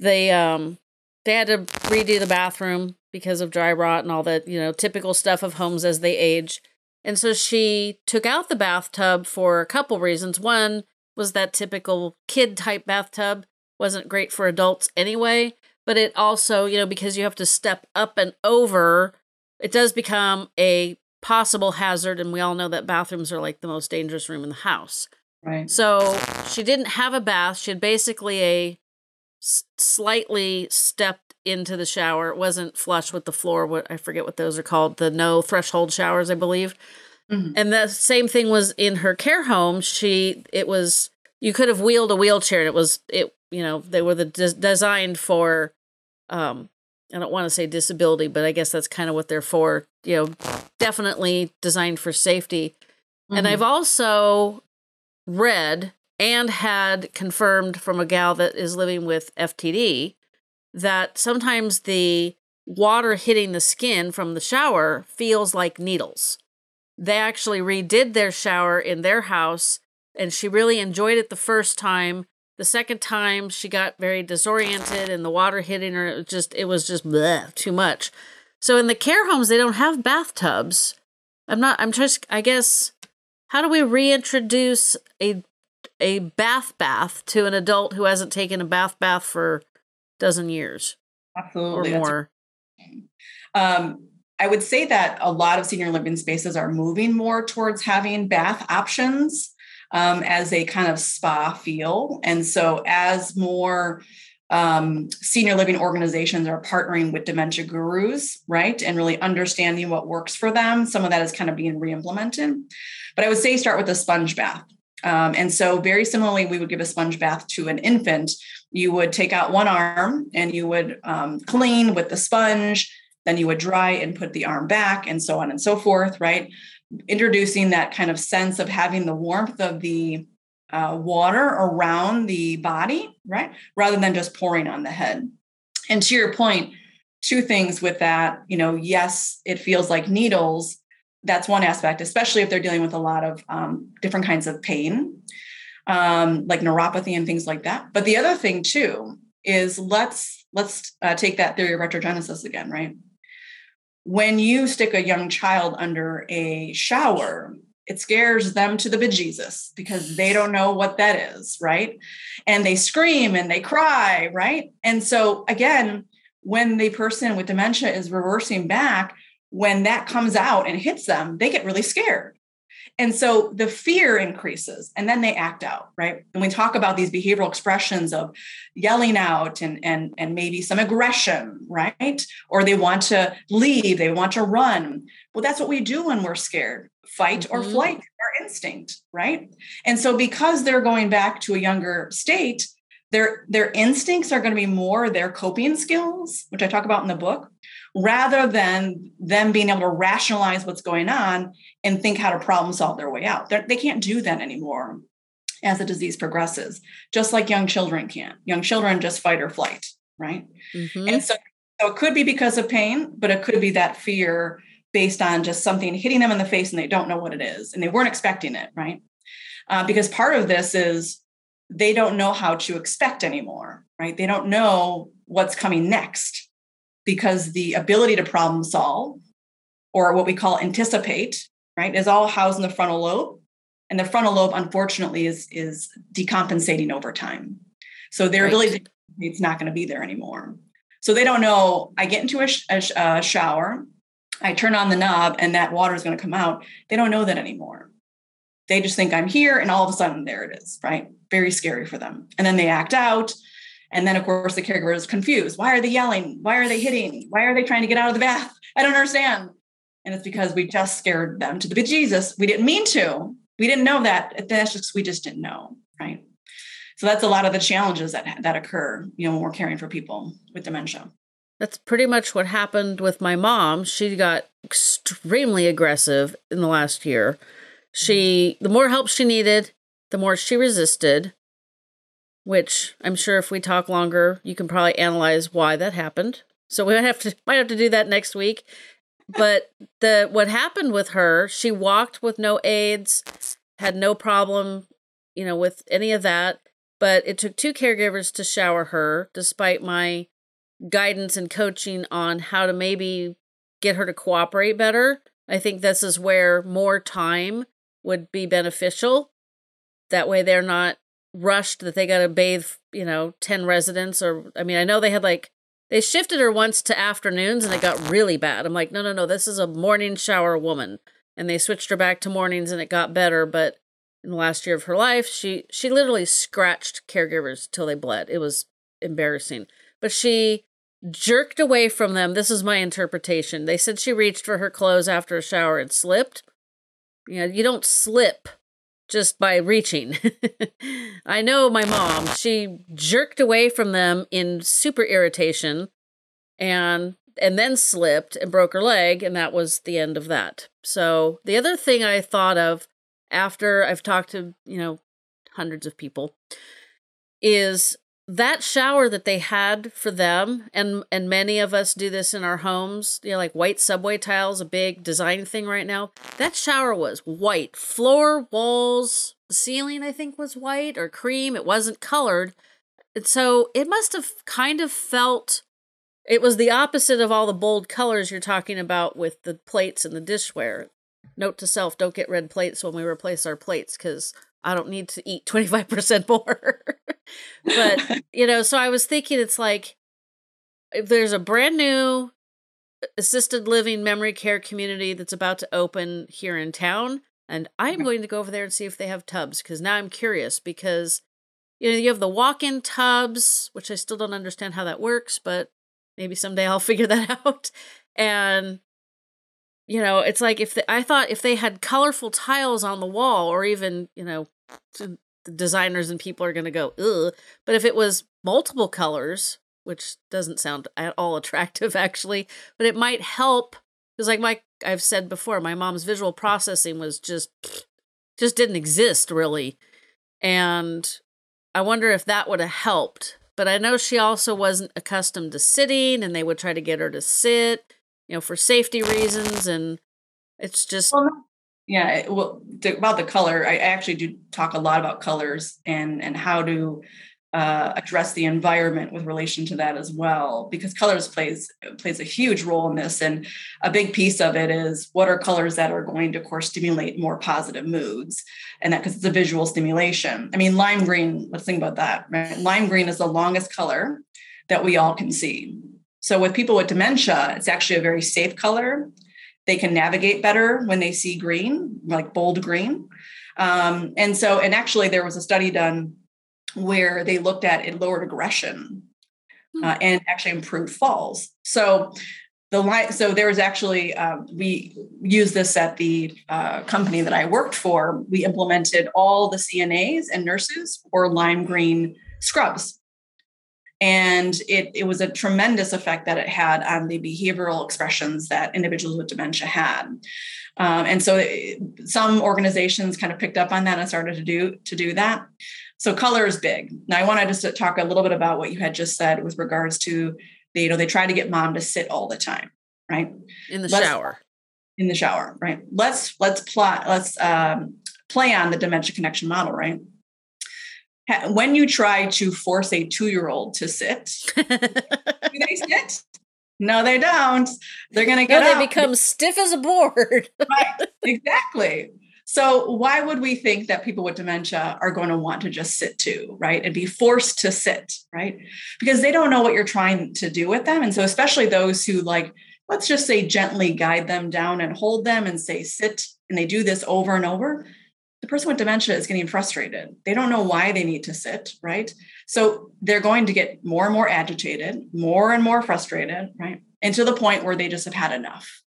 they um they had to redo the bathroom because of dry rot and all that, you know, typical stuff of homes as they age. And so she took out the bathtub for a couple reasons. One was that typical kid type bathtub wasn't great for adults anyway, but it also, you know, because you have to step up and over it does become a possible hazard and we all know that bathrooms are like the most dangerous room in the house. Right. So she didn't have a bath. She had basically a s- slightly stepped into the shower. It wasn't flush with the floor what i forget what those are called the no threshold showers i believe. Mm-hmm. and the same thing was in her care home. She it was you could have wheeled a wheelchair and it was it you know they were the des- designed for um I don't want to say disability, but I guess that's kind of what they're for. You know, definitely designed for safety. Mm-hmm. And I've also read and had confirmed from a gal that is living with FTD that sometimes the water hitting the skin from the shower feels like needles. they actually redid their shower in their house and she really enjoyed it the first time. The second time she got very disoriented and the water hitting her it was just it was just bleh, too much. So in the care homes they don't have bathtubs. I'm not I'm just I guess how do we reintroduce a a bath bath to an adult who hasn't taken a bath bath for a dozen years Absolutely. or more? Um, I would say that a lot of senior living spaces are moving more towards having bath options um, as a kind of spa feel. And so, as more um, senior living organizations are partnering with dementia gurus, right, and really understanding what works for them, some of that is kind of being re implemented. But I would say start with a sponge bath. Um, and so, very similarly, we would give a sponge bath to an infant. You would take out one arm and you would um, clean with the sponge, then you would dry and put the arm back, and so on and so forth, right? Introducing that kind of sense of having the warmth of the uh, water around the body, right? Rather than just pouring on the head. And to your point, two things with that, you know, yes, it feels like needles. That's one aspect, especially if they're dealing with a lot of um, different kinds of pain, um, like neuropathy and things like that. But the other thing too is let's let's uh, take that theory of retrogenesis again, right? When you stick a young child under a shower, it scares them to the bejesus because they don't know what that is, right? And they scream and they cry, right? And so, again, when the person with dementia is reversing back, when that comes out and hits them, they get really scared. And so the fear increases and then they act out, right? And we talk about these behavioral expressions of yelling out and, and, and maybe some aggression, right? Or they want to leave, they want to run. Well, that's what we do when we're scared fight mm-hmm. or flight, our instinct, right? And so because they're going back to a younger state, their, their instincts are going to be more their coping skills, which I talk about in the book, rather than them being able to rationalize what's going on and think how to problem solve their way out. They're, they can not do that anymore as the disease progresses, just like young children can't. Young children just fight or flight, right? Mm-hmm. And so, so it could be because of pain, but it could be that fear based on just something hitting them in the face and they don't know what it is and they weren't expecting it, right? Uh, because part of this is they don't know how to expect anymore, right? They don't know what's coming next because the ability to problem solve or what we call anticipate right is all housed in the frontal lobe. And the frontal lobe unfortunately is is decompensating over time. So their right. ability to it's not going to be there anymore. So they don't know i get into a, sh- a, sh- a shower i turn on the knob and that water is going to come out. They don't know that anymore. They just think i'm here and all of a sudden there it is right? Very scary for them. And then they act out and then, of course, the caregiver is confused. Why are they yelling? Why are they hitting? Why are they trying to get out of the bath? I don't understand. And it's because we just scared them to the bejesus. We didn't mean to. We didn't know that. That's just we just didn't know, right? So that's a lot of the challenges that that occur, you know, when we're caring for people with dementia. That's pretty much what happened with my mom. She got extremely aggressive in the last year. She the more help she needed, the more she resisted which I'm sure if we talk longer, you can probably analyze why that happened. So we might have to might have to do that next week. But the what happened with her, she walked with no aids, had no problem, you know, with any of that. But it took two caregivers to shower her, despite my guidance and coaching on how to maybe get her to cooperate better. I think this is where more time would be beneficial. That way they're not rushed that they got to bathe, you know, 10 residents or I mean, I know they had like they shifted her once to afternoons and it got really bad. I'm like, "No, no, no, this is a morning shower woman." And they switched her back to mornings and it got better, but in the last year of her life, she she literally scratched caregivers till they bled. It was embarrassing. But she jerked away from them. This is my interpretation. They said she reached for her clothes after a shower and slipped. You know, you don't slip just by reaching. I know my mom, she jerked away from them in super irritation and and then slipped and broke her leg and that was the end of that. So, the other thing I thought of after I've talked to, you know, hundreds of people is that shower that they had for them and and many of us do this in our homes you know like white subway tiles a big design thing right now that shower was white. Floor walls ceiling i think was white or cream. It wasn't colored. And so it must have kind of felt it was the opposite of all the bold colors you're talking about with the plates and the dishware. Note to self don't get red plates when we replace our plates because I don't need to eat 25% more. but, you know, so I was thinking it's like if there's a brand new assisted living memory care community that's about to open here in town, and I'm going to go over there and see if they have tubs because now I'm curious because you know you have the walk-in tubs, which I still don't understand how that works, but maybe someday I'll figure that out. And you know, it's like if the, I thought if they had colorful tiles on the wall or even, you know, designers and people are going to go, ugh. But if it was multiple colors, which doesn't sound at all attractive actually, but it might help because like my I've said before, my mom's visual processing was just just didn't exist really. And I wonder if that would have helped. But I know she also wasn't accustomed to sitting and they would try to get her to sit, you know, for safety reasons and it's just well, yeah, well, about the color, I actually do talk a lot about colors and and how to uh, address the environment with relation to that as well, because colors plays plays a huge role in this, and a big piece of it is what are colors that are going to, of course, stimulate more positive moods, and that because it's a visual stimulation. I mean, lime green. Let's think about that. Right? Lime green is the longest color that we all can see. So with people with dementia, it's actually a very safe color they can navigate better when they see green, like bold green. Um, and so, and actually, there was a study done where they looked at it lowered aggression hmm. uh, and actually improved falls. So, the line, so there was actually um, we used this at the uh, company that I worked for. We implemented all the CNAs and nurses or lime green scrubs and it, it was a tremendous effect that it had on the behavioral expressions that individuals with dementia had. Um, and so it, some organizations kind of picked up on that and started to do to do that. So color is big. Now I want to just talk a little bit about what you had just said with regards to the, you know they try to get mom to sit all the time, right? In the let's, shower. In the shower, right? Let's let's plot let's um, play on the dementia connection model, right? When you try to force a two-year-old to sit, do they sit? No, they don't. They're going to get. No, they become stiff as a board. right. Exactly. So why would we think that people with dementia are going to want to just sit too, right? And be forced to sit, right? Because they don't know what you're trying to do with them. And so especially those who like, let's just say gently guide them down and hold them and say sit, and they do this over and over, the person with dementia is getting frustrated. They don't know why they need to sit, right? So they're going to get more and more agitated, more and more frustrated, right? And to the point where they just have had enough.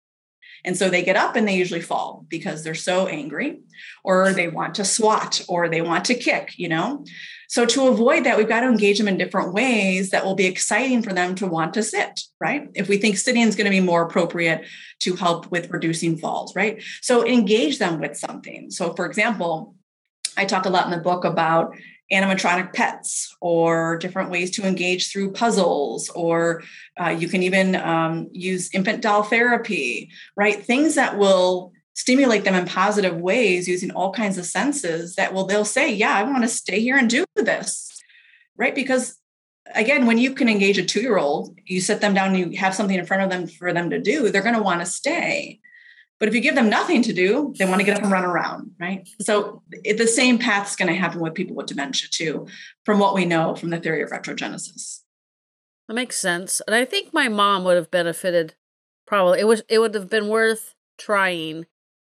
And so they get up and they usually fall because they're so angry, or they want to swat, or they want to kick, you know? So to avoid that, we've got to engage them in different ways that will be exciting for them to want to sit, right? If we think sitting is going to be more appropriate to help with reducing falls, right? So engage them with something. So for example, I talk a lot in the book about animatronic pets or different ways to engage through puzzles or uh, you can even um, use infant doll therapy right? Things that will stimulate them in positive ways using all kinds of senses that will they'll say yeah i want to stay here and do this right? Because again when you can engage a two year old you sit them down you have something in front of them for them to do they're going to want to stay but if you give them nothing to do they want to get up and run around right so it, the same path is going to happen with people with dementia too from what we know from the theory of retrogenesis that makes sense and i think my mom would have benefited probably it was it would have been worth trying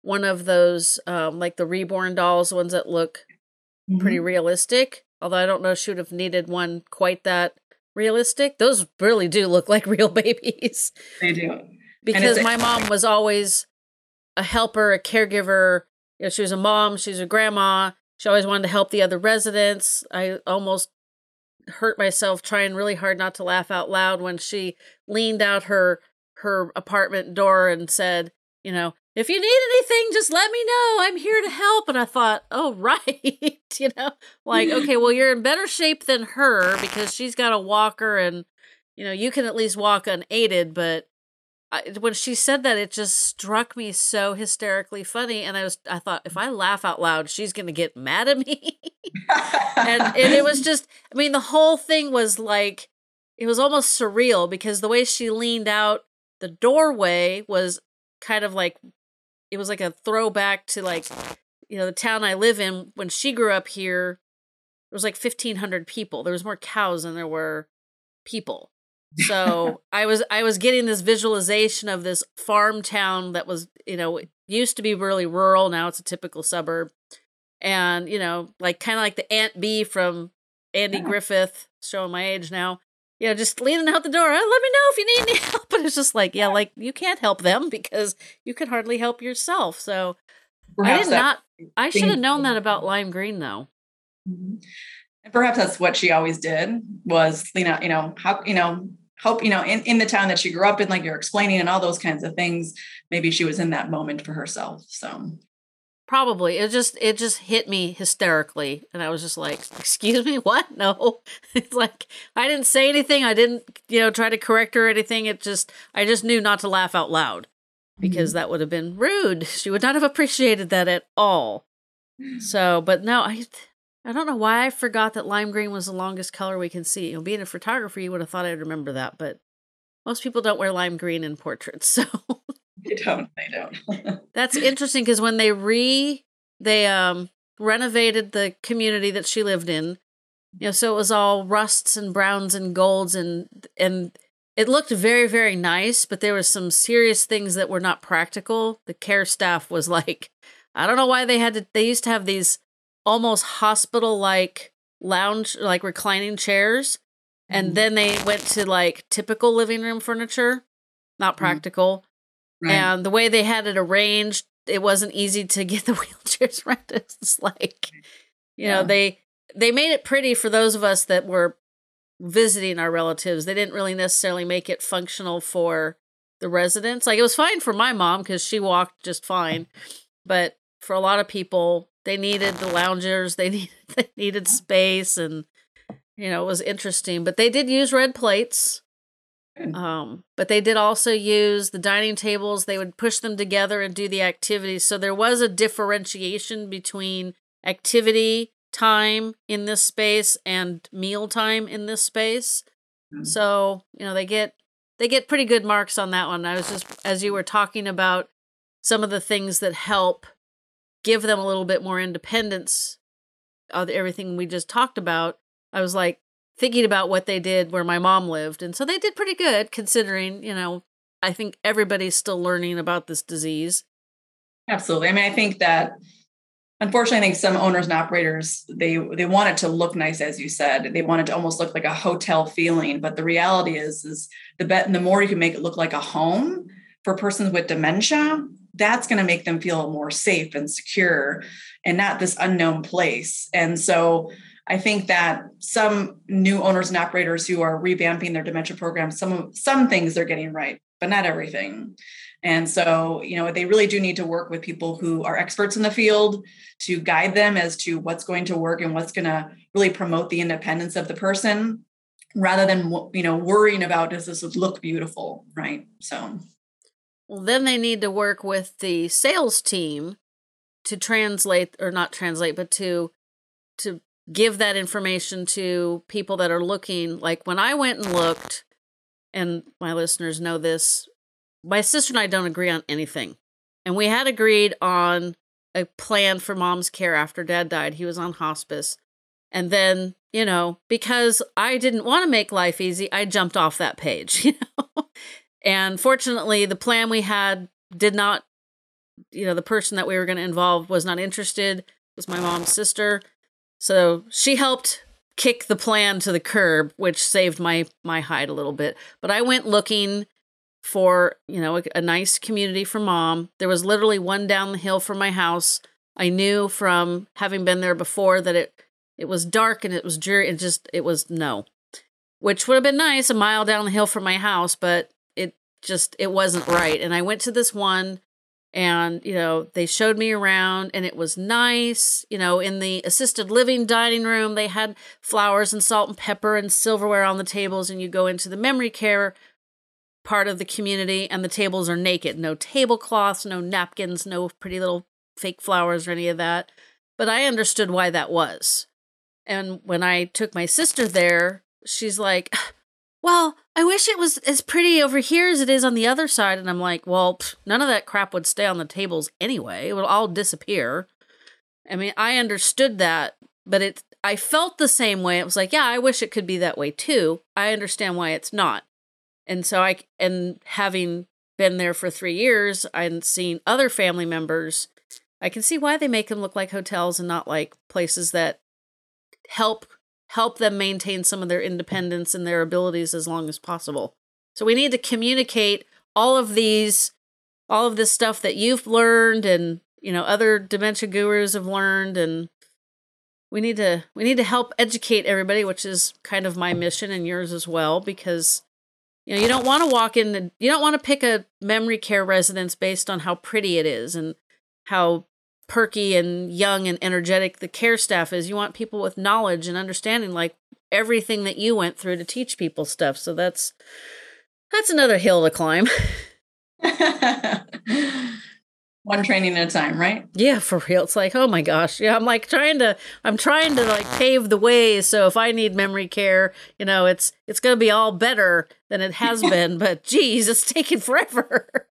one of those um, like the reborn dolls, ones that look mm-hmm. pretty realistic. Although I don't know she would have needed one quite that realistic. Those really do look like real babies. They do. Because my mom was always a helper, a caregiver. You know, she was a mom, she was a grandma. She always wanted to help the other residents. I almost hurt myself trying really hard not to laugh out loud when she leaned out her her apartment door and said, you know, if you need anything, just let me know. I'm here to help. And I thought, oh, right. you know, like, okay, well, you're in better shape than her because she's got a walker and, you know, you can at least walk unaided. But I, when she said that, it just struck me so hysterically funny. And I was, I thought, if I laugh out loud, she's to get mad at me. and, and it was just, I mean, the whole thing was like, it was almost surreal because the way she leaned out the doorway was kind of like it was like a throwback to like you know the town I live in when she grew up here there was like 1500 people there was more cows than there were people so I was I was getting this visualization of this farm town that was you know used to be really rural now it's a typical suburb and you know like kind of like the Aunt Bee from Andy yeah. Griffith showing my age now you know, just leaning out the door. Oh, let me know if you need any help. But it's just like, yeah, like you can't help them because you can hardly help yourself. So perhaps I did not. I should have known that about lime green, though. Mm-hmm. And perhaps that's what she always did was, you know, you know how you know hope you know in, in the town that she grew up in like you're explaining and all those kinds of things maybe she was in that moment for herself so Probably. It just it just hit me hysterically and I was just like, "Excuse me, what?" No. It's like I didn't say anything. I didn't, you know, try to correct her or anything. It just I just knew not to laugh out loud because mm-hmm. that would have been rude. She would not have appreciated that at all. So, but no, I I don't know why I forgot that lime green was the longest color we can see. You know, being a photographer, you would have thought I'd remember that, but most people don't wear lime green in portraits, so they don't. They don't. That's interesting because when they re they um renovated the community that she lived in, you know, so it was all rusts and browns and golds and and it looked very very nice, but there was some serious things that were not practical. The care staff was like, I don't know why they had to. They used to have these almost hospital like lounge like reclining chairs and mm-hmm. then they went to like typical living room furniture not mm-hmm. practical Right. And the way they had it arranged, it wasn't easy to get the wheelchairs rented. It's like, you yeah. know, they they made it pretty for those of us that were visiting our relatives. They didn't really necessarily make it functional for the residents. Like it was fine for my mom because she walked just fine, but for a lot of people, they needed the loungers. They needed they needed space, and you know it was interesting. But they did use red plates. Um, but they did also use the dining tables. They would push them together and do the activities. So there was a differentiation between activity time in this space and meal time in this space. Mm-hmm. So, you know, they get they get pretty good marks on that one. I was just as you were talking about some of the things that help give them a little bit more independence of everything we just talked about. I was like, thinking about what they did where my mom lived. And so they did pretty good considering, you know, I think everybody's still learning about this disease. Absolutely. I mean, I think that unfortunately, I think some owners and operators they they want it to look nice, as you said. They want it to almost look like a hotel feeling. But the reality is, is the bet the more you can make it look like a home for persons with dementia, that's going to make them feel more safe and secure and not this unknown place. And so I think that some new owners and operators who are revamping their dementia programs, some some things they're getting right, but not everything. And so, you know, they really do need to work with people who are experts in the field to guide them as to what's going to work and what's going to really promote the independence of the person rather than, you know, worrying about does this look beautiful, right? So, well, then they need to work with the sales team to translate or not translate, but to to give that information to people that are looking. Like when I went and looked, and my listeners know this, my sister and I don't agree on anything. And we had agreed on a plan for mom's care after dad died. He was on hospice. And then, you know, because I didn't want to make life easy, I jumped off that page, you know. And fortunately, the plan we had did not, you know, the person that we were going to involve was not interested. It was my mom's sister. So she helped kick the plan to the curb, which saved my my hide a little bit. But I went looking for, you know, a, a, nice community for mom. There was literally one down the hill from my house. I knew from having been there before that it it was dark and it was dreary. and just it was no. Which would have been nice a mile down the hill from my house, but just it wasn't right. And I went to this one and you know they showed me around and it was nice you know in the assisted living dining room they had flowers and salt and pepper and silverware on the tables and you go into the memory care part of the community and the tables are naked. No tablecloths no napkins no pretty little fake flowers or any of that. But i understood why that was. And when i took my sister there she's like well, I wish it was as pretty over here as it is on the other side. And I'm like, well, pff, none of that crap would stay on the tables anyway. It would all disappear. I mean, I understood that, but it, I felt the same way. It was like, yeah, I wish it could be that way too. I understand why it's not. And so I, and having been there for three years and seen other family members, I can see why they make them look like hotels and not like places that help help them maintain some of their independence and their abilities as long as possible. So we need to communicate all of these all of this stuff that you've learned and you know other dementia gurus have learned and we need to we need to help educate everybody which is kind of my mission and yours as well because you know you don't want to walk in and you don't want to pick a memory care residence based on how pretty it is and how perky and young and energetic the care staff is. You want people with knowledge and understanding, like everything that you went through to teach people stuff. So that's that's another hill to climb. One training at a time, right? Yeah, for real. It's like, oh my gosh. Yeah, I'm like trying to I'm trying to like pave the way so if I need memory care, you know, it's it's gonna be all better than it has been, but geez, it's taking forever.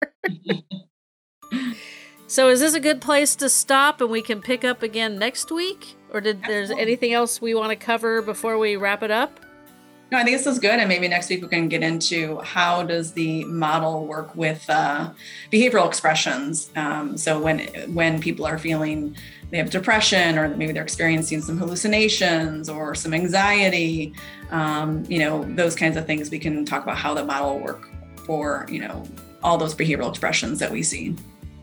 So is this a good place to stop and we can pick up again next week? Or did there's anything else we want to cover before we wrap it up? No, I think this is good, and maybe next week we can get into how does the model work with uh, behavioral expressions. Um, so when when people are feeling they have depression, or maybe they're experiencing some hallucinations or some anxiety, um, you know, those kinds of things, we can talk about how the model will work for you know all those behavioral expressions that we see.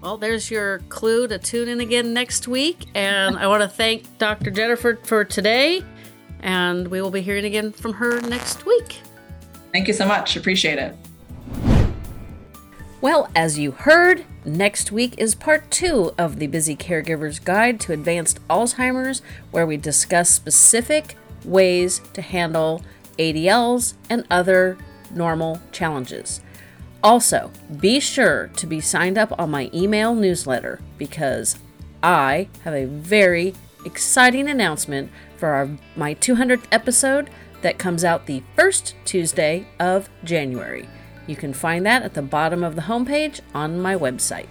Well, there's your clue to tune in again next week. And I want to thank Dr. Jennifer for today. And we will be hearing again from her next week. Thank you so much. Appreciate it. Well, as you heard, next week is part two of the Busy Caregiver's Guide to Advanced Alzheimer's, where we discuss specific ways to handle ADLs and other normal challenges. Also, be sure to be signed up on my email newsletter because I have a very exciting announcement for our, my 200th episode that comes out the first Tuesday of January. You can find that at the bottom of the homepage on my website.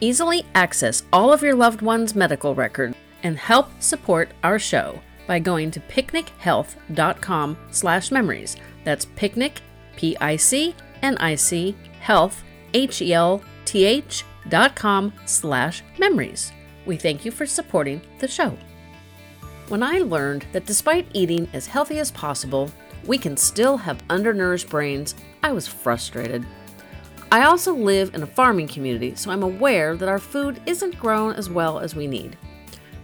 Easily access all of your loved one's medical records and help support our show by going to picnichealth.com slash memories. That's picnic P-I-C-N-I-C health, H-E-L-T-H dot com slash memories. We thank you for supporting the show. When I learned that despite eating as healthy as possible, we can still have undernourished brains, I was frustrated. I also live in a farming community, so I'm aware that our food isn't grown as well as we need.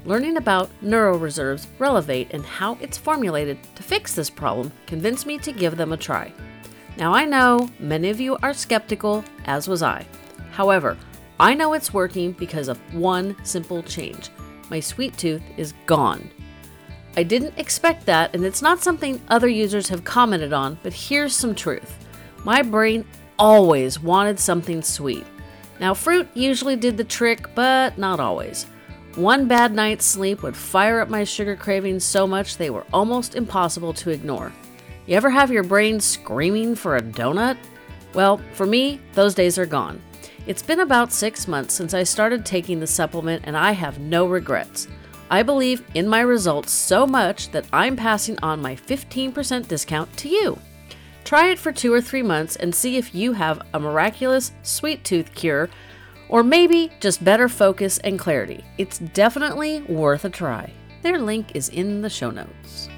Learning about NeuroReserve's Relevate and how it's formulated to fix this problem convinced me to give them a try. Now, I know many of you are skeptical, as was I. However, I know it's working because of one simple change my sweet tooth is gone. I didn't expect that, and it's not something other users have commented on, but here's some truth. My brain always wanted something sweet. Now, fruit usually did the trick, but not always. One bad night's sleep would fire up my sugar cravings so much they were almost impossible to ignore. You ever have your brain screaming for a donut? Well, for me, those days are gone. It's been about six months since I started taking the supplement, and I have no regrets. I believe in my results so much that I'm passing on my 15% discount to you. Try it for two or three months and see if you have a miraculous sweet tooth cure, or maybe just better focus and clarity. It's definitely worth a try. Their link is in the show notes.